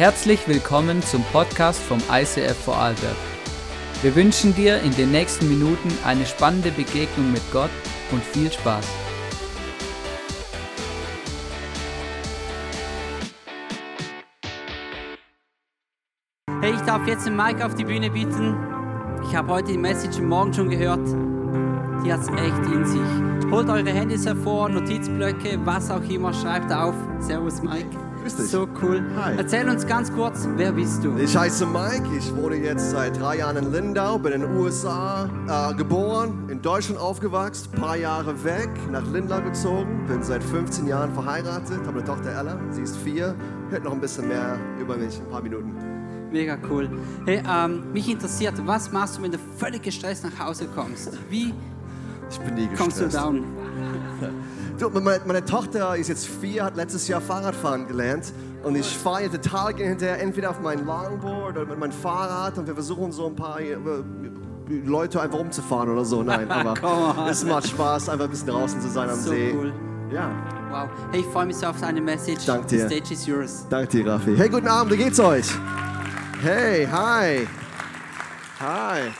Herzlich willkommen zum Podcast vom ICF Vorarlberg. Wir wünschen dir in den nächsten Minuten eine spannende Begegnung mit Gott und viel Spaß. Hey, ich darf jetzt den Mike auf die Bühne bieten. Ich habe heute die Message Morgen schon gehört. Die hat es echt in sich. Holt eure Handys hervor, Notizblöcke, was auch immer, schreibt auf. Servus, Mike. Grüß dich. So cool. Hi. Erzähl uns ganz kurz, wer bist du? Ich heiße Mike, ich wurde jetzt seit drei Jahren in Lindau, bin in den USA äh, geboren, in Deutschland aufgewachsen, paar Jahre weg, nach Lindau gezogen, bin seit 15 Jahren verheiratet, habe eine Tochter Ella, sie ist vier, hört noch ein bisschen mehr über mich, ein paar Minuten. Mega cool. Hey, ähm, mich interessiert, was machst du, wenn du völlig gestresst nach Hause kommst? Wie Ich bin nie kommst du gestresst. down? Meine, meine Tochter ist jetzt vier, hat letztes Jahr Fahrradfahren gelernt und ich fahre total gerne hinterher, entweder auf mein Longboard oder mit meinem Fahrrad und wir versuchen so ein paar äh, Leute einfach umzufahren oder so. Nein, aber es macht Spaß, einfach ein bisschen draußen zu sein am So See. cool. Ja, Wow. Hey, ich freue mich so auf deine Message. Dank dir. The stage is yours. danke dir, Raffi. Hey, guten Abend, wie geht's euch? Hey, hi. Hi.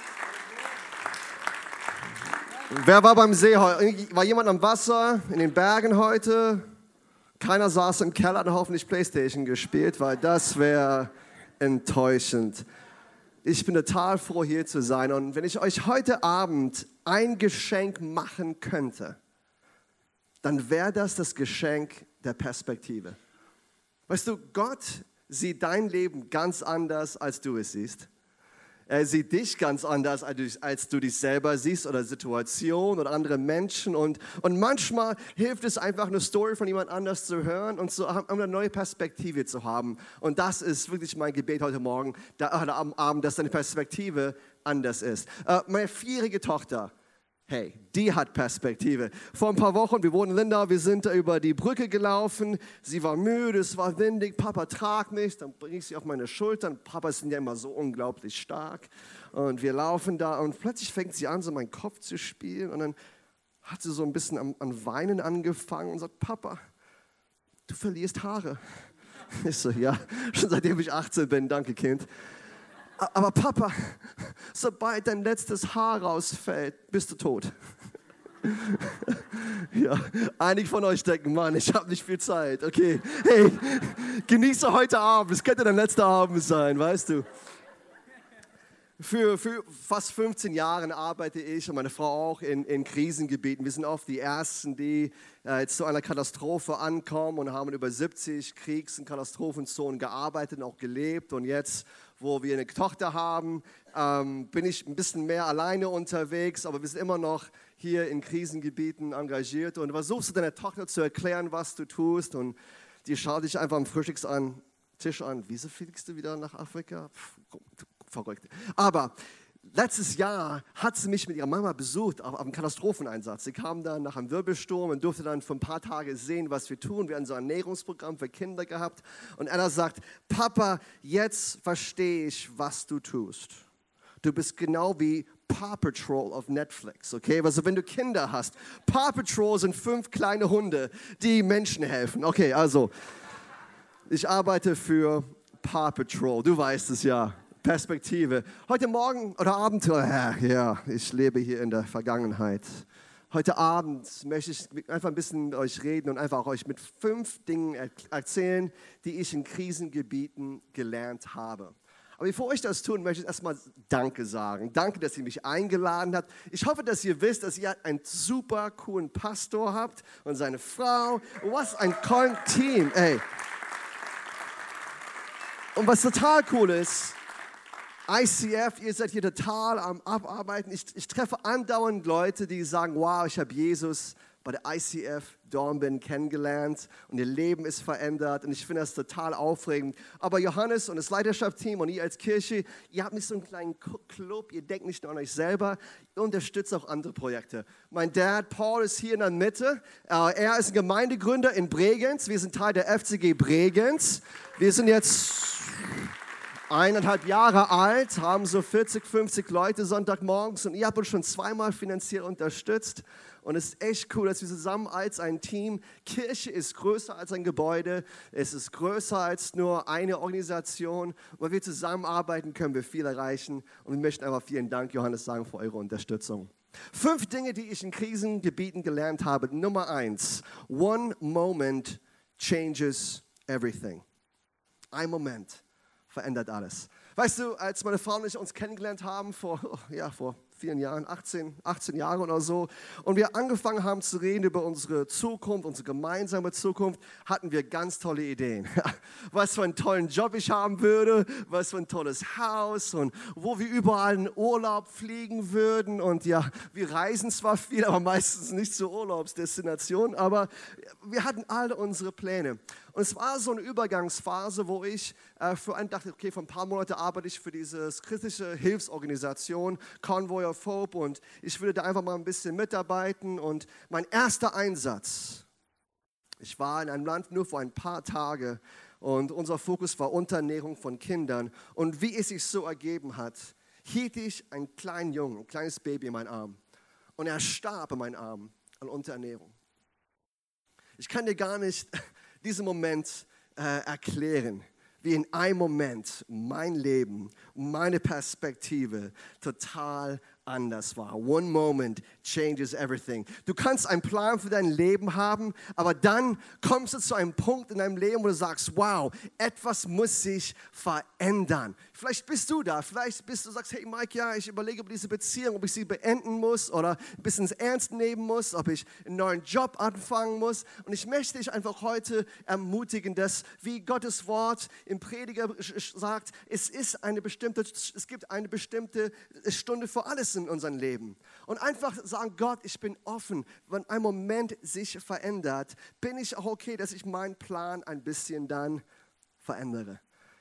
Wer war beim See heute? War jemand am Wasser, in den Bergen heute? Keiner saß im Keller und hat hoffentlich Playstation gespielt, weil das wäre enttäuschend. Ich bin total froh, hier zu sein. Und wenn ich euch heute Abend ein Geschenk machen könnte, dann wäre das das Geschenk der Perspektive. Weißt du, Gott sieht dein Leben ganz anders, als du es siehst. Er sieht dich ganz anders, als du, dich selber siehst oder Situationen oder andere Menschen. Und, und manchmal hilft es einfach, eine Story von jemand anders zu hören und zu, um eine neue Perspektive zu haben. Und das ist wirklich mein Gebet heute Morgen, da, oder am Abend, dass deine Perspektive anders ist. Äh, meine vierjährige Tochter, Hey, die hat Perspektive. Vor ein paar Wochen, wir wohnen in Lindau, wir sind da über die Brücke gelaufen. Sie war müde, es war windig. Papa trag mich, dann bringe ich sie auf meine Schultern. Papas sind ja immer so unglaublich stark. Und wir laufen da und plötzlich fängt sie an, so meinen Kopf zu spielen. Und dann hat sie so ein bisschen an, an Weinen angefangen und sagt: Papa, du verlierst Haare. Ich so: Ja, schon seitdem ich 18 bin, danke, Kind. Aber Papa, sobald dein letztes Haar rausfällt, bist du tot. Ja, einige von euch denken, Mann, ich habe nicht viel Zeit. Okay, hey, genieße heute Abend. Es könnte dein letzter Abend sein, weißt du. Für, für fast 15 Jahre arbeite ich und meine Frau auch in, in Krisengebieten. Wir sind oft die Ersten, die äh, zu einer Katastrophe ankommen und haben über 70 Kriegs- und Katastrophenzonen gearbeitet und auch gelebt. Und jetzt, wo wir eine Tochter haben, ähm, bin ich ein bisschen mehr alleine unterwegs, aber wir sind immer noch hier in Krisengebieten engagiert. Und versuchst du deiner Tochter zu erklären, was du tust. Und die schaut dich einfach am Frühstücks an, Tisch an. Wieso fliegst du wieder nach Afrika? Pff, verrückt. Aber letztes Jahr hat sie mich mit ihrer Mama besucht auf, einem Katastropheneinsatz. Sie kam dann nach einem Wirbelsturm und durfte dann für ein paar Tage sehen, was wir tun. Wir haben so ein Ernährungsprogramm für Kinder gehabt. Und Anna sagt, Papa, jetzt verstehe ich, was du tust. Du bist genau wie Paw Patrol auf Netflix, okay? Also wenn du Kinder hast, Paw Patrol sind fünf kleine Hunde, die Menschen helfen. Okay, also ich arbeite für Paw Patrol, du weißt es ja. Perspektive. Heute Morgen oder Abend, ja, ja, ich lebe hier in der Vergangenheit. Heute Abend möchte ich einfach ein bisschen mit euch reden und einfach euch mit fünf Dingen er erzählen, die ich in Krisengebieten gelernt habe. Aber bevor ich das tun, möchte ich erstmal Danke sagen. Danke, dass ihr mich eingeladen habt. Ich hoffe, dass ihr wisst, dass ihr einen super coolen Pastor habt und seine Frau. Was ein cooles Team, ey. Und was total cool ist, ICF, ihr seid hier total am Abarbeiten. Ich, ich treffe andauernd Leute, die sagen, wow, ich habe Jesus bei der ICF Dornbirn kennengelernt und ihr Leben ist verändert und ich finde das total aufregend. Aber Johannes und das Leiterschafteam und ihr als Kirche, ihr habt nicht so einen kleinen Club, ihr denkt nicht nur an euch selber, ihr unterstützt auch andere Projekte. Mein Dad Paul ist hier in der Mitte. Äh, Er ist ein Gemeindegründer in Bregenz. Wir sind Teil der FCG Bregenz. Wir sind jetzt eineinhalb Jahre alt, haben so 40, 50 Leute Sonntagmorgens und ihr habt uns schon zweimal finanziell unterstützt. Und es ist echt cool, dass wir zusammen als ein Team, Kirche ist größer als ein Gebäude, es ist größer als nur eine Organisation. Und wir zusammenarbeiten, können wir viel erreichen. Und wir möchten einfach vielen Dank, Johannes, sagen für eure Unterstützung. Fünf Dinge, die ich in Krisengebieten gelernt habe. Nummer eins, one moment changes everything. Ein Moment verändert alles. Weißt du, als meine Frau und ich uns kennengelernt haben, vor, ja, vor vielen Jahren, 18, 18 Jahre oder so, und wir angefangen haben zu reden über unsere Zukunft, unsere gemeinsame Zukunft, hatten wir ganz tolle Ideen. Was für einen tollen Job ich haben würde, was für ein tolles Haus und wo wir überall in Urlaub fliegen würden. Und ja, wir reisen zwar viel, aber meistens nicht zur Urlaubsdestination, aber wir hatten alle unsere Pläne. Und es war so eine Übergangsphase, wo ich äh, für einen dachte, okay, vor ein paar Monaten arbeite ich für diese christliche Hilfsorganisation Convoy of Hope und ich würde da einfach mal ein bisschen mitarbeiten. Und mein erster Einsatz, ich war in einem Land nur vor ein paar Tagen und unser Fokus war Unterernährung von Kindern. Und wie es sich so ergeben hat, hielt ich einen kleinen Jungen, ein kleines Baby in meinen Arm. Und er starb in meinen Arm an Unterernährung. Ich kann dir gar nicht diesen Moment äh, erklären, wie in einem Moment mein Leben, meine Perspektive total anders war. One moment changes everything. Du kannst einen Plan für dein Leben haben, aber dann kommst du zu einem Punkt in deinem Leben, wo du sagst, wow, etwas muss sich verändern. Vielleicht bist du da, vielleicht bist du sagst, hey Mike, ja, ich überlege über diese Beziehung, ob ich sie beenden muss oder ein bisschen ernst nehmen muss, ob ich einen neuen Job anfangen muss. Und ich möchte dich einfach heute ermutigen, dass wie Gottes Wort im Prediger sagt, es ist eine bestimmte, es gibt eine bestimmte Stunde für alles in unserem Leben. Und einfach sagen, Gott, ich bin offen. Wenn ein Moment sich verändert, bin ich auch okay, dass ich meinen Plan ein bisschen dann verändere.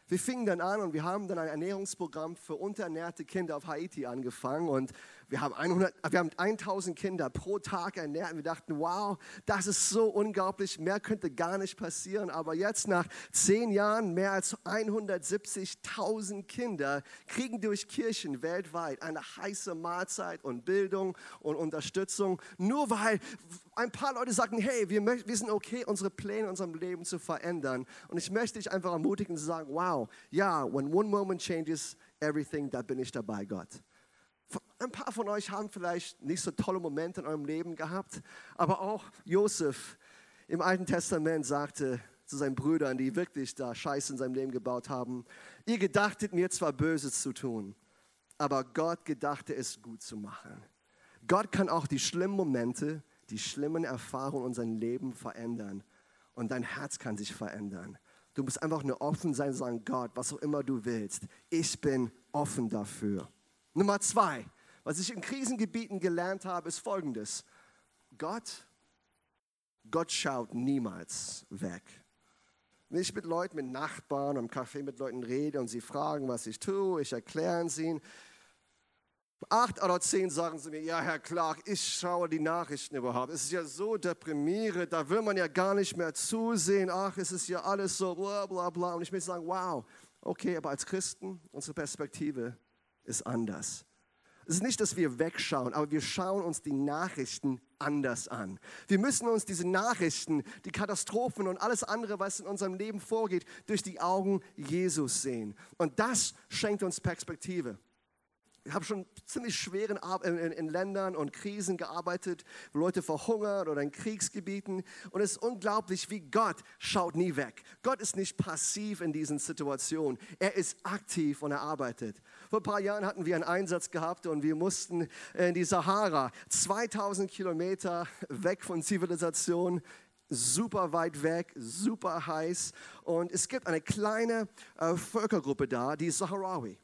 Wir fingen dann an und wir haben dann ein Ernährungsprogramm für unterernährte Kinder auf Haiti angefangen und wir haben, 100, wir haben 1000 Kinder pro Tag ernährt und wir dachten, wow, das ist so unglaublich, mehr könnte gar nicht passieren. Aber jetzt nach zehn Jahren, mehr als 170.000 Kinder kriegen durch Kirchen weltweit eine heiße Mahlzeit und Bildung und Unterstützung, nur weil ein paar Leute sagten, hey, wir, wir sind okay, unsere Pläne in unserem Leben zu verändern. Und ich möchte dich einfach ermutigen zu sagen, wow, ja, when one moment changes everything, da bin ich dabei, Gott. Ein paar von euch haben vielleicht nicht so tolle Momente in eurem Leben gehabt, aber auch Josef im Alten Testament sagte zu seinen Brüdern, die wirklich da Scheiße in seinem Leben gebaut haben, ihr gedachtet mir zwar Böses zu tun, aber Gott gedachte es gut zu machen. Gott kann auch die schlimmen Momente, die schlimmen Erfahrungen in unserem Leben verändern und dein Herz kann sich verändern. Du musst einfach nur offen sein und sagen, Gott, was auch immer du willst, ich bin offen dafür. Nummer zwei, was ich in Krisengebieten gelernt habe, ist folgendes. Gott, Gott schaut niemals weg. Wenn ich mit Leuten, mit Nachbarn am Café mit Leuten rede und sie fragen, was ich tue, ich erkläre ihnen. Acht oder zehn sagen sie mir, ja, Herr Clark, ich schaue die Nachrichten überhaupt. Es ist ja so deprimierend, da will man ja gar nicht mehr zusehen. Ach, es ist ja alles so bla bla bla. Und ich möchte sagen, wow, okay, aber als Christen, unsere Perspektive ist anders. Es ist nicht, dass wir wegschauen, aber wir schauen uns die Nachrichten anders an. Wir müssen uns diese Nachrichten, die Katastrophen und alles andere, was in unserem Leben vorgeht, durch die Augen Jesus sehen. Und das schenkt uns Perspektive. Ich habe schon ziemlich schweren in, in, in, Ländern und Krisen gearbeitet, wo Leute verhungern oder in Kriegsgebieten. Und es ist unglaublich, wie Gott schaut nie weg. Gott ist nicht passiv in diesen Situationen. Er ist aktiv und er arbeitet. Vor ein paar Jahren hatten wir einen Einsatz gehabt und wir mussten in die Sahara, 2000 Kilometer weg von Zivilisation, super weit weg, super heiß. Und es gibt eine kleine äh, Völkergruppe da, die Sahrawi.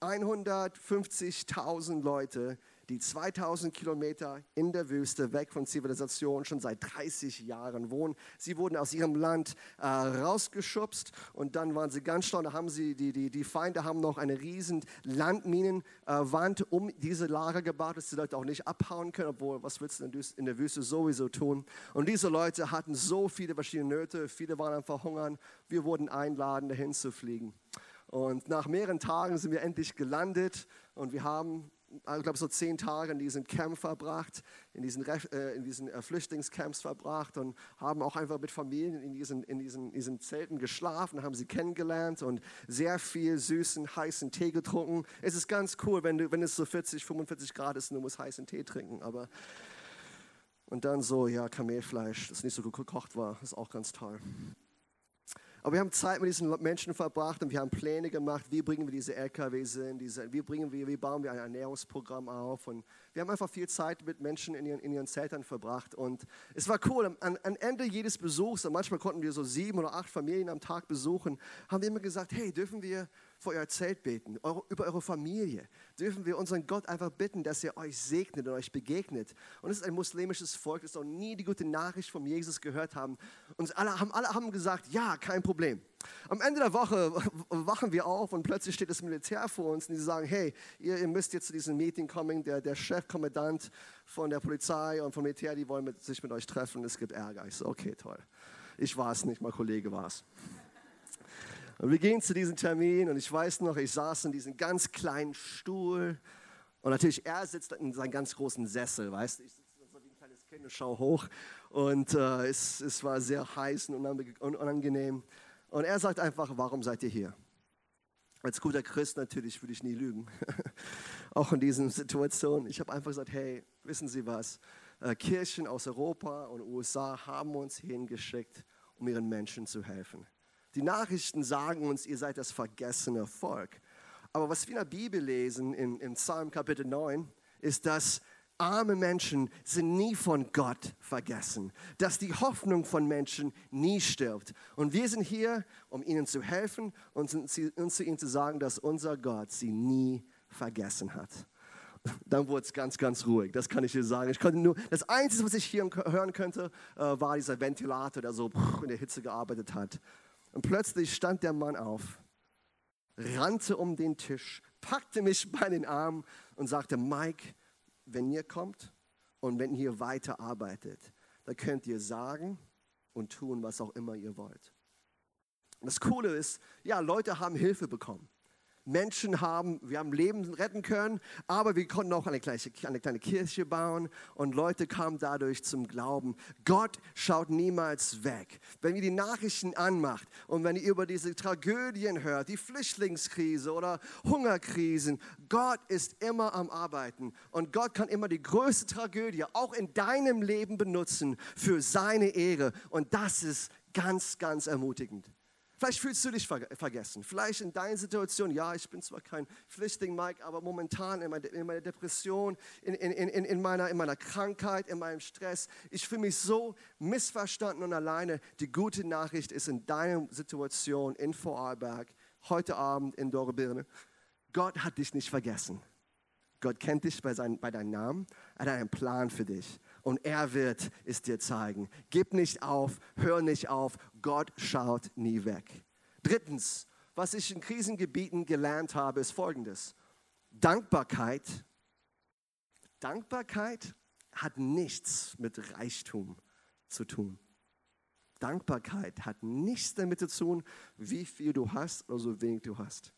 150.000 Leute, die 2000 Kilometer in der Wüste weg von Zivilisation schon seit 30 Jahren wohnen. Sie wurden aus ihrem Land äh, rausgeschubst und dann waren sie ganz schlau. Da haben sie, die, die, die Feinde haben noch eine riesen Landminenwand äh, um diese Lager gebaut, dass die Leute auch nicht abhauen können, obwohl, was willst du in der Wüste sowieso tun? Und diese Leute hatten so viele verschiedene Nöte, viele waren am Verhungern. Wir wurden einladen, dahin zu fliegen. Und nach mehreren Tagen sind wir endlich gelandet und wir haben ich glaube, so zehn Tage in diesem Camp verbracht, in diesen, äh, in diesen äh, Flüchtlingscamps verbracht und haben auch einfach mit Familien in diesen, in diesen, diesen Zelten geschlafen, haben sie kennengelernt und sehr viel süßen, heißen Tee getrunken. Es ist ganz cool, wenn, du, wenn es so 40, 45 Grad ist und du musst heißen Tee trinken, aber und dann so, ja, Kamelfleisch, das nicht so gut gekocht war, ist auch ganz toll. Aber wir haben Zeit mit diesen Menschen verbracht und wir haben Pläne gemacht, wie bringen wir diese LKWs in, diese, wie, bringen wir, wie bauen wir ein Ernährungsprogramm auf. Und wir haben einfach viel Zeit mit Menschen in ihren, in ihren Zeltern verbracht. Und es war cool, am, am Ende jedes Besuchs, und manchmal konnten wir so sieben oder acht Familien am Tag besuchen, haben wir immer gesagt, hey, dürfen wir vor euer Zelt beten, eure, über eure Familie. Dürfen wir unseren Gott einfach bitten, dass er euch segnet und euch begegnet. Und es ist ein muslimisches Volk, das noch nie die gute Nachricht von Jesus gehört haben. Und alle haben, alle haben gesagt, ja, kein Problem. Am Ende der Woche wachen wir auf und plötzlich steht das Militär vor uns und die sagen, hey, ihr, ihr müsst jetzt zu diesem Meeting kommen, der, der Chefkommandant von der Polizei und vom Militär, die wollen mit, sich mit euch treffen, es gibt Ärger. Ich so, okay, toll. Ich war es nicht, mein Kollege war es. Und wir gehen zu diesem Termin und ich weiß noch, ich saß in diesem ganz kleinen Stuhl und natürlich er sitzt in seinem ganz großen Sessel, weißt du, ich sitze so wie ein kleines Kind und schaue hoch und äh, es, es war sehr heiß und unangenehm. Und er sagt einfach, warum seid ihr hier? Als guter Christ natürlich würde ich nie lügen, auch in diesen Situationen. Ich habe einfach gesagt, hey, wissen Sie was? Äh, Kirchen aus Europa und USA haben uns hingeschickt, um ihren Menschen zu helfen. Die Nachrichten sagen uns, ihr seid das vergessene Volk. Aber was wir in der Bibel lesen, in, in Psalm Kapitel 9, ist, dass arme Menschen sind nie von Gott vergessen, dass die Hoffnung von Menschen nie stirbt. Und wir sind hier, um ihnen zu helfen und zu ihnen zu sagen, dass unser Gott sie nie vergessen hat. Dann wurde es ganz, ganz ruhig, das kann ich dir sagen. Ich konnte nur, das Einzige, was ich hier hören könnte, äh, war dieser Ventilator, der so in der Hitze gearbeitet hat. Und plötzlich stand der Mann auf, rannte um den Tisch, packte mich bei den Arm und sagte, Mike, wenn ihr kommt und wenn ihr weiter arbeitet, dann könnt ihr sagen und tun, was auch immer ihr wollt. das Coole ist, ja, Leute haben Hilfe bekommen. Menschen haben, wir haben Leben retten können, aber wir konnten auch eine kleine, eine kleine Kirche bauen und Leute kamen dadurch zum Glauben. Gott schaut niemals weg. Wenn ihr die Nachrichten anmacht und wenn ihr über diese Tragödien hört, die Flüchtlingskrise oder Hungerkrisen, Gott ist immer am Arbeiten und Gott kann immer die größte Tragödie auch in deinem Leben benutzen für seine Ehre und das ist ganz, ganz ermutigend. Vielleicht fühlst du dich vergessen. Vielleicht in deiner Situation, ja, ich bin zwar kein Flüchtling, Mike, aber momentan in meiner, Depression, in, in, in, in, meiner, in meiner Krankheit, in meinem Stress, ich fühle mich so missverstanden und alleine. Die gute Nachricht ist in deiner Situation in Vorarlberg, heute Abend in Dorobirne, Gott hat dich nicht vergessen. Gott kennt dich bei, sein, bei deinem Namen, er hat einen Plan für dich und er wird es dir zeigen. Gib nicht auf, hör nicht auf, Gott schaut nie weg. Drittens, was ich in Krisengebieten gelernt habe, ist folgendes. Dankbarkeit, Dankbarkeit hat nichts mit Reichtum zu tun. Dankbarkeit hat nichts damit zu tun, wie viel du hast oder so wenig du hast.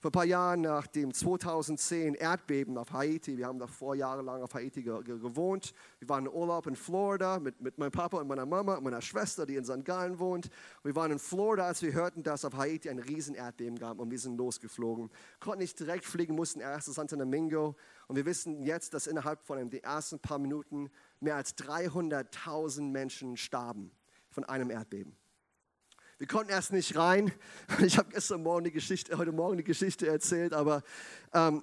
Vor ein paar Jahren nach dem 2010 Erdbeben auf Haiti, wir haben davor jahrelang auf Haiti ge gewohnt. Wir waren in Urlaub in Florida mit, mit meinem Papa und meiner Mama und meiner Schwester, die in St. Gallen wohnt. Wir waren in Florida, als wir hörten, dass auf Haiti ein riesen Erdbeben gab und wir sind losgeflogen. Konnten nicht direkt fliegen, mussten erst zu Santo Domingo. Und wir wissen jetzt, dass innerhalb von den ersten paar Minuten mehr als 300.000 Menschen starben von einem Erdbeben. Wir konnten erst nicht rein. Ich habe gestern Morgen die Geschichte, heute Morgen die Geschichte erzählt, aber ähm,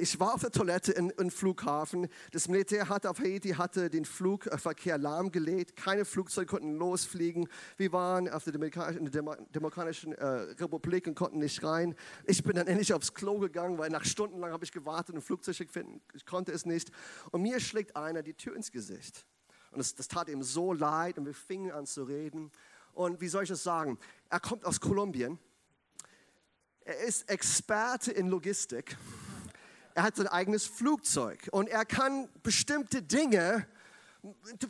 ich war auf der Toilette im Flughafen. Das Militär hatte auf Haiti hatte den Flugverkehr lahmgelegt. Keine Flugzeuge konnten losfliegen. Wir waren auf der Demokratischen, Demokratischen äh, Republik und konnten nicht rein. Ich bin dann endlich aufs Klo gegangen, weil nach stundenlang habe ich gewartet, ein Flugzeug finden. Ich konnte es nicht. Und mir schlägt einer die Tür ins Gesicht. Und das, das tat ihm so leid und wir fingen an zu reden. Und wie soll ich das sagen? Er kommt aus Kolumbien. Er ist Experte in Logistik. Er hat sein eigenes Flugzeug und er kann bestimmte Dinge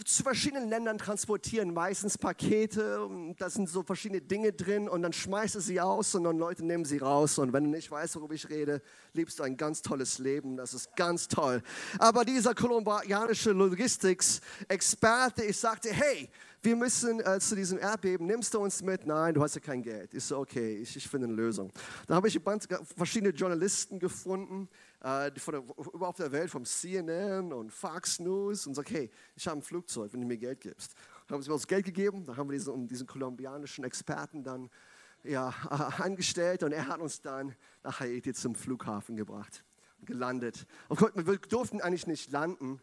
zu verschiedenen Ländern transportieren, meistens Pakete, da sind so verschiedene Dinge drin und dann schmeißt du sie aus und dann Leute nehmen sie raus und wenn du nicht weißt, worüber ich rede, lebst du ein ganz tolles Leben, das ist ganz toll. Aber dieser kolumbianische Logistics-Experte, ich sagte, hey, wir müssen äh, zu diesem Erdbeben, nimmst du uns mit? Nein, du hast ja kein Geld. Ich so, okay, ich, ich finde eine Lösung. Da habe ich verschiedene Journalisten gefunden, äh, von der, überall auf der Welt, vom CNN und Fox News und so, okay, ich habe ein Flugzeug, wenn du mir Geld gibst. Dann haben sie mir das Geld gegeben, da haben wir diesen, diesen kolumbianischen Experten dann ja, äh, angestellt und er hat uns dann nach Haiti zum Flughafen gebracht, gelandet. Und wir durften eigentlich nicht landen,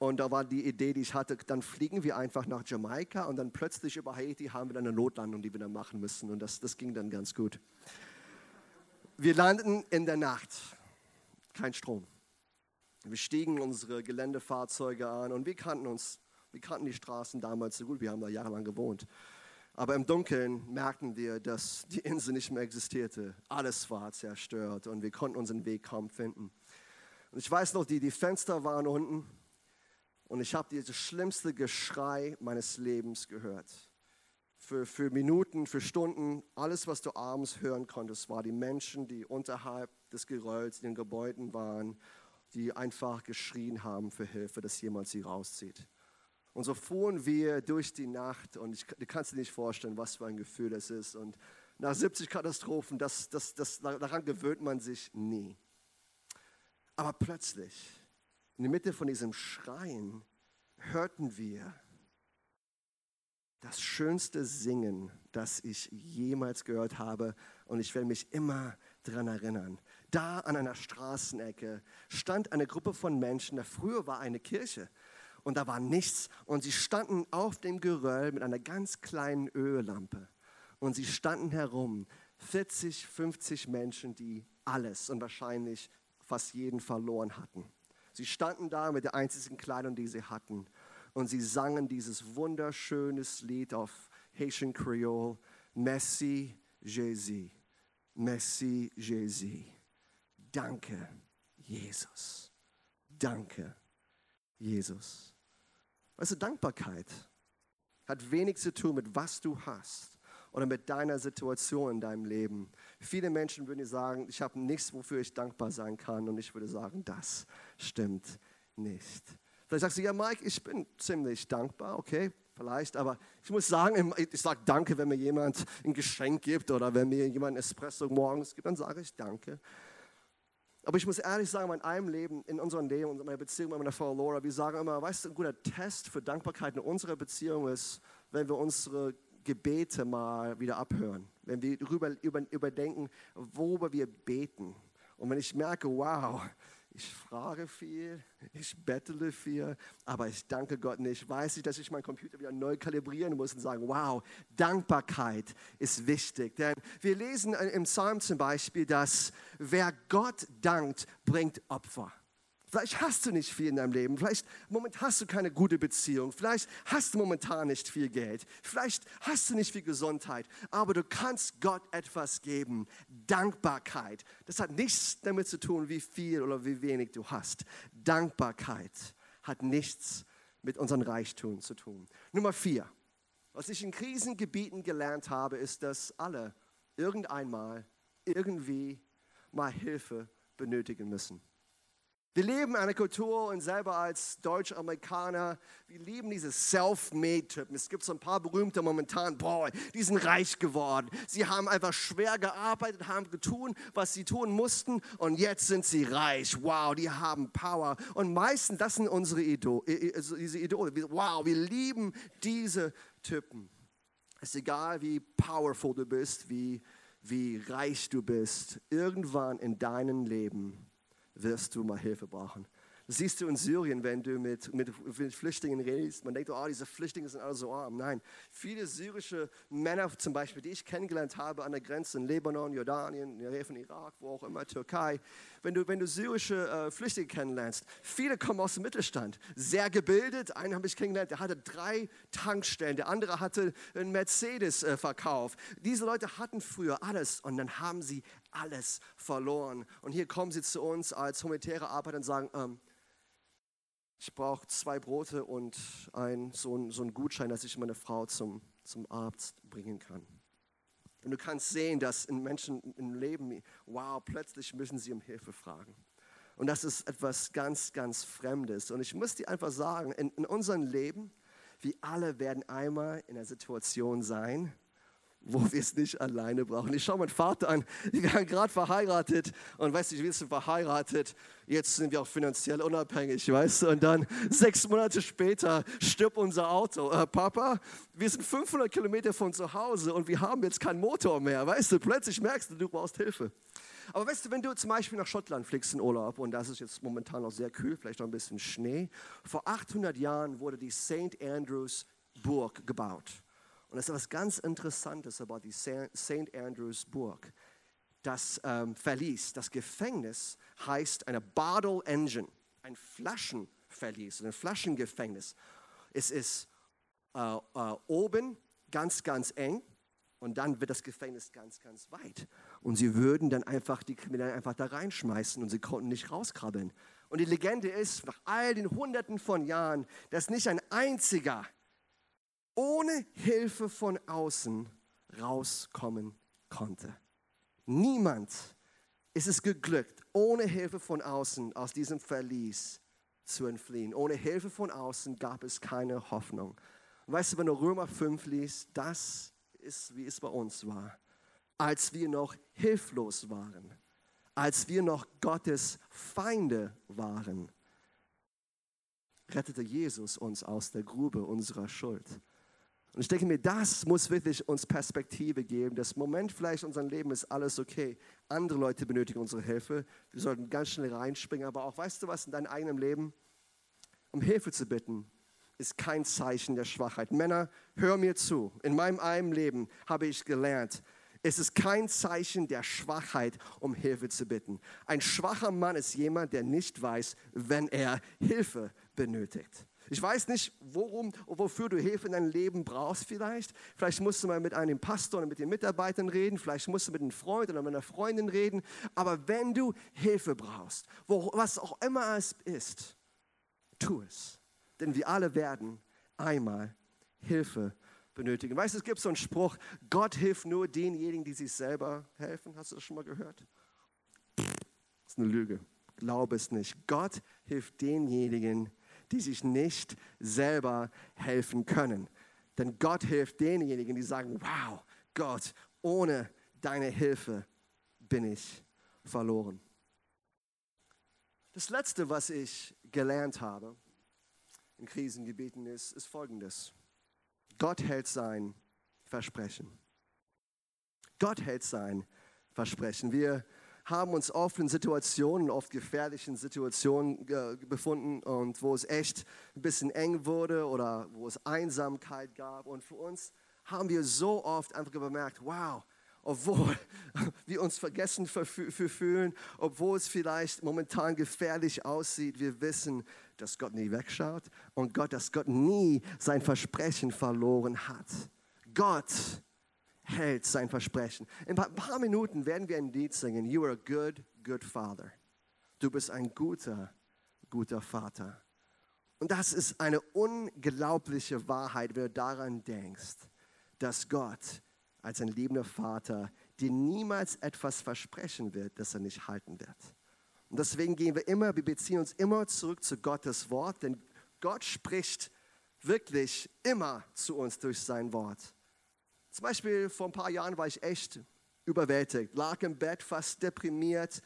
und da war die Idee, die ich hatte, dann fliegen wir einfach nach Jamaika und dann plötzlich über Haiti haben wir dann eine Notlandung, die wir dann machen müssen. Und das, das ging dann ganz gut. Wir landeten in der Nacht. Kein Strom. Wir stiegen unsere Geländefahrzeuge an und wir kannten uns, wir kannten die Straßen damals so gut, wir haben da jahrelang gewohnt. Aber im Dunkeln merkten wir, dass die Insel nicht mehr existierte. Alles war zerstört und wir konnten unseren Weg kaum finden. Und ich weiß noch, die, die Fenster waren unten und ich habe dieses schlimmste Geschrei meines Lebens gehört. Für, für Minuten, für Stunden, alles, was du abends hören konntest, war die Menschen, die unterhalb des Gerölls in den Gebäuden waren, die einfach geschrien haben für Hilfe, dass jemand sie rauszieht. Und so fuhren wir durch die Nacht und ich, du kannst dir nicht vorstellen, was für ein Gefühl das ist. Und nach 70 Katastrophen, das, das, das, daran gewöhnt man sich nie. Aber plötzlich, in der Mitte von diesem Schreien hörten wir das schönste Singen, das ich jemals gehört habe. Und ich werde mich immer daran erinnern. Da an einer Straßenecke stand eine Gruppe von Menschen, da früher war eine Kirche und da war nichts. Und sie standen auf dem Geröll mit einer ganz kleinen Öllampe. Und sie standen herum, 40, 50 Menschen, die alles und wahrscheinlich fast jeden verloren hatten. Sie standen da mit der einzigen Kleidung, die sie hatten. Und sie sangen dieses wunderschönes Lied auf Haitian Creole, Merci Jésus. Merci Jésus. Danke, Jesus. Danke, Jesus. Weißt du, Dankbarkeit hat wenig zu tun mit was du hast, oder mit deiner Situation in deinem Leben. Viele Menschen würden dir sagen, ich habe nichts, wofür ich dankbar sein kann. Und ich würde sagen, das stimmt nicht. Vielleicht sagst du, ja, Mike, ich bin ziemlich dankbar, okay, vielleicht, aber ich muss sagen, ich sage Danke, wenn mir jemand ein Geschenk gibt oder wenn mir jemand ein Espresso morgens gibt, dann sage ich Danke. Aber ich muss ehrlich sagen, in einem Leben, in unserem Leben, in meiner Beziehung mit meiner Frau Laura, wir sagen immer, weißt du, ein guter Test für Dankbarkeit in unserer Beziehung ist, wenn wir unsere Gebete mal wieder abhören, wenn wir darüber über, überdenken, worüber wir beten. Und wenn ich merke, wow, ich frage viel, ich bettele viel, aber ich danke Gott nicht, weiß ich, dass ich meinen Computer wieder neu kalibrieren muss und sagen, wow, Dankbarkeit ist wichtig. Denn wir lesen im Psalm zum Beispiel, dass wer Gott dankt, bringt Opfer. Vielleicht hast du nicht viel in deinem Leben. Vielleicht moment hast du keine gute Beziehung. Vielleicht hast du momentan nicht viel Geld. Vielleicht hast du nicht viel Gesundheit. Aber du kannst Gott etwas geben. Dankbarkeit. Das hat nichts damit zu tun, wie viel oder wie wenig du hast. Dankbarkeit hat nichts mit unserem Reichtum zu tun. Nummer vier. Was ich in Krisengebieten gelernt habe, ist, dass alle irgendeinmal irgendwie mal Hilfe benötigen müssen. Wir leben in einer Kultur und selber als Deutsch-Amerikaner, wir lieben diese Self-Made-Typen. Es gibt so ein paar berühmte momentan, boah, die sind reich geworden. Sie haben einfach schwer gearbeitet, haben getan, was sie tun mussten und jetzt sind sie reich. Wow, die haben Power. Und meistens, das sind unsere Idole, also diese Idole. Wow, wir lieben diese Typen. Es ist egal, wie powerful du bist, wie, wie reich du bist. Irgendwann in deinem Leben wirst du mal Hilfe brauchen. Siehst du in Syrien, wenn du mit, mit, mit, Flüchtlingen redest. Man denkt, oh, diese Flüchtlinge sind alle so arm. Nein, viele syrische Männer zum Beispiel, die ich kennengelernt habe an der Grenze in Lebanon, Jordanien, in der Nähe von Irak, wo auch immer, Türkei. Wenn du, wenn du syrische äh, Flüchtlinge kennenlernst, viele kommen aus dem Mittelstand, sehr gebildet. Einen habe ich kennengelernt, der hatte drei Tankstellen, der andere hatte einen Mercedes-Verkauf. Äh, Diese Leute hatten früher alles und dann haben sie alles verloren. Und hier kommen sie zu uns als humanitäre Arbeiter und sagen, ähm, ich brauche zwei Brote und ein, so, ein, so einen Gutschein, dass ich meine Frau zum, zum Arzt bringen kann. Und du kannst sehen, dass in Menschen im Leben, wow, plötzlich müssen sie um Hilfe fragen. Und das ist etwas ganz, ganz Fremdes. Und ich muss dir einfach sagen, in, in unserem Leben, wir alle werden einmal in einer Situation sein, wo wir es nicht alleine brauchen. Ich schaue meinen Vater an, wir waren gerade verheiratet und weißt du, wir sind verheiratet, jetzt sind wir auch finanziell unabhängig, weißt du, und dann sechs Monate später stirbt unser Auto. Äh, Papa, wir sind 500 Kilometer von zu Hause und wir haben jetzt keinen Motor mehr, weißt du, plötzlich merkst du, du brauchst Hilfe. Aber weißt du, wenn du zum Beispiel nach Schottland fliegst in Urlaub, und das ist jetzt momentan noch sehr kühl, vielleicht noch ein bisschen Schnee, vor 800 Jahren wurde die St. Andrews Burg gebaut. Und das ist etwas ganz Interessantes über die St. Andrews Burg. Das ähm, Verlies, das Gefängnis heißt eine Bottle Engine, ein Flaschenverlies, ein Flaschengefängnis. Es ist äh, äh, oben ganz, ganz eng und dann wird das Gefängnis ganz, ganz weit. Und sie würden dann einfach die Kriminellen einfach da reinschmeißen und sie konnten nicht rauskrabbeln. Und die Legende ist, nach all den Hunderten von Jahren, dass nicht ein einziger ohne Hilfe von außen rauskommen konnte. Niemand ist es geglückt, ohne Hilfe von außen aus diesem Verlies zu entfliehen. Ohne Hilfe von außen gab es keine Hoffnung. Weißt du, wenn du Römer 5 liest, das ist, wie es bei uns war. Als wir noch hilflos waren, als wir noch Gottes Feinde waren, rettete Jesus uns aus der Grube unserer Schuld. Und ich denke mir, das muss wirklich uns Perspektive geben. Das Moment vielleicht in unserem Leben ist alles okay. Andere Leute benötigen unsere Hilfe. Wir sollten ganz schnell reinspringen. Aber auch, weißt du was, in deinem eigenen Leben, um Hilfe zu bitten, ist kein Zeichen der Schwachheit. Männer, hör mir zu. In meinem eigenen Leben habe ich gelernt, es ist kein Zeichen der Schwachheit, um Hilfe zu bitten. Ein schwacher Mann ist jemand, der nicht weiß, wenn er Hilfe benötigt. Ich weiß nicht, worum, wofür du Hilfe in deinem Leben brauchst vielleicht. Vielleicht musst du mal mit einem Pastor oder mit den Mitarbeitern reden. Vielleicht musst du mit einem Freund oder mit einer Freundin reden. Aber wenn du Hilfe brauchst, wo, was auch immer es ist, tu es. Denn wir alle werden einmal Hilfe benötigen. Weißt du, es gibt so einen Spruch, Gott hilft nur denjenigen, die sich selber helfen. Hast du das schon mal gehört? Das ist eine Lüge. Glaube es nicht. Gott hilft denjenigen, die sich nicht selber helfen können. Denn Gott hilft denjenigen, die sagen, wow, Gott, ohne deine Hilfe bin ich verloren. Das Letzte, was ich gelernt habe in Krisengebieten, ist, ist Folgendes. Gott hält sein Versprechen. Gott hält sein Versprechen. Wir haben uns oft in Situationen, oft gefährlichen Situationen äh, befunden und wo es echt ein bisschen eng wurde oder wo es Einsamkeit gab. Und für uns haben wir so oft einfach bemerkt, wow, obwohl wir uns vergessen fühlen, obwohl es vielleicht momentan gefährlich aussieht, wir wissen, dass Gott nie wegschaut und Gott, dass Gott nie sein Versprechen verloren hat. Gott hält sein Versprechen. In ein paar Minuten werden wir ein Lied singen. You are a good, good father. Du bist ein guter, guter Vater. Und das ist eine unglaubliche Wahrheit, wenn du daran denkst, dass Gott als ein liebender Vater dir niemals etwas versprechen wird, das er nicht halten wird. Und deswegen gehen wir immer, wir beziehen uns immer zurück zu Gottes Wort, denn Gott spricht wirklich immer zu uns durch sein Wort. Zum Beispiel vor ein paar Jahren war ich echt überwältigt, lag im Bett fast deprimiert.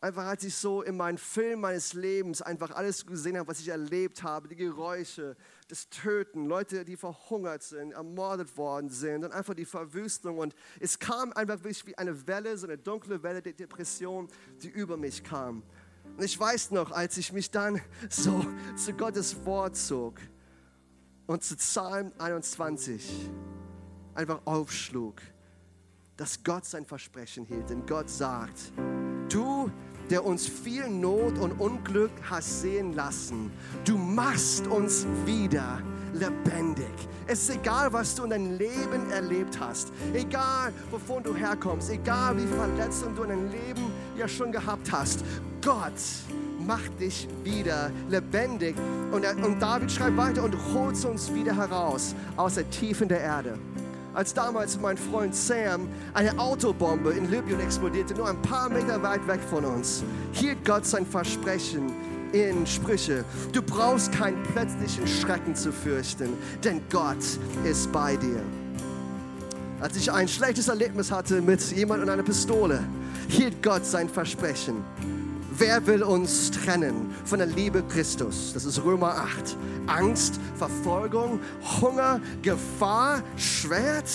Einfach als ich so in meinen Film meines Lebens einfach alles gesehen habe, was ich erlebt habe, die Geräusche, das Töten, Leute, die verhungert sind, ermordet worden sind und einfach die Verwüstung. Und es kam einfach wirklich wie eine Welle, so eine dunkle Welle der Depression, die über mich kam. Und ich weiß noch, als ich mich dann so zu Gottes Wort zog und zu Psalm 21, einfach aufschlug, dass Gott sein Versprechen hielt. Denn Gott sagt, du, der uns viel Not und Unglück hast sehen lassen, du machst uns wieder lebendig. Es ist egal, was du in deinem Leben erlebt hast, egal, wovon du herkommst, egal, wie Verletzungen du in deinem Leben ja schon gehabt hast. Gott macht dich wieder lebendig. Und, er, und David schreibt weiter und holt uns wieder heraus aus der Tiefen der Erde. Als damals mein Freund Sam eine Autobombe in Libyen explodierte, nur ein paar Meter weit weg von uns, hielt Gott sein Versprechen in Sprüche. Du brauchst keinen plötzlichen Schrecken zu fürchten, denn Gott ist bei dir. Als ich ein schlechtes Erlebnis hatte mit jemand und einer Pistole, hielt Gott sein Versprechen. Wer will uns trennen von der Liebe Christus? Das ist Römer 8. Angst, Verfolgung, Hunger, Gefahr, Schwert?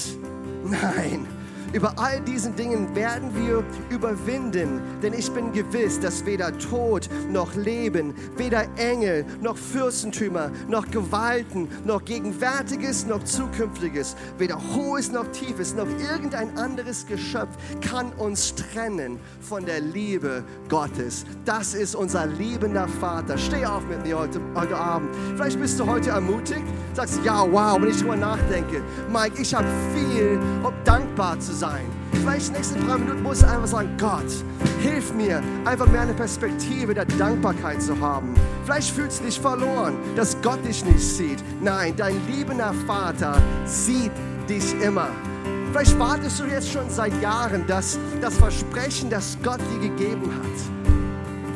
Nein, über all diesen Dingen werden wir überwinden, denn ich bin gewiss, dass weder Tod noch Leben, weder Engel noch Fürstentümer noch Gewalten noch Gegenwärtiges noch Zukünftiges, weder Hohes noch Tiefes noch irgendein anderes Geschöpf kann uns trennen von der Liebe Gottes. Das ist unser liebender Vater. Steh auf mit mir heute, heute Abend. Vielleicht bist du heute ermutigt, sagst, ja, wow, wenn ich drüber nachdenke, Mike, ich habe viel, um dankbar zu sein. Vielleicht nächste paar Minuten musst du einfach sagen, Gott, hilf mir, einfach mehr eine Perspektive der Dankbarkeit zu haben. Vielleicht fühlst du dich verloren, dass Gott dich nicht sieht. Nein, dein liebender Vater sieht dich immer. Vielleicht wartest du jetzt schon seit Jahren, dass das Versprechen, das Gott dir gegeben hat,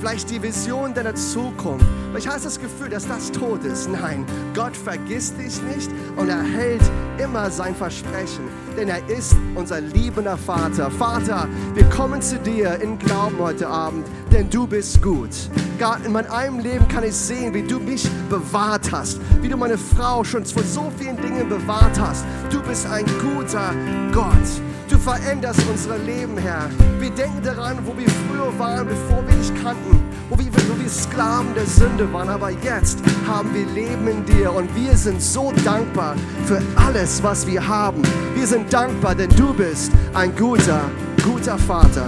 vielleicht die Vision deiner Zukunft. Vielleicht hast du das Gefühl, dass das tot ist. Nein, Gott vergisst dich nicht und er hält immer sein Versprechen, denn er ist unser liebender Vater. Vater, wir kommen zu dir in Glauben heute Abend, denn du bist gut. Gott, in meinem Leben kann ich sehen, wie du mich bewahrt hast, wie du meine Frau schon vor so vielen Dingen bewahrt hast. Du bist ein guter Gott. Du veränderst unsere Leben, Herr. Wir denken daran, wo wir früher waren, bevor wir dich kannten, wo wir, wo wir Sklaven der Sünde waren. Aber jetzt haben wir Leben in dir und wir sind so dankbar für alles, was wir haben. Wir sind dankbar, denn du bist ein guter, guter Vater.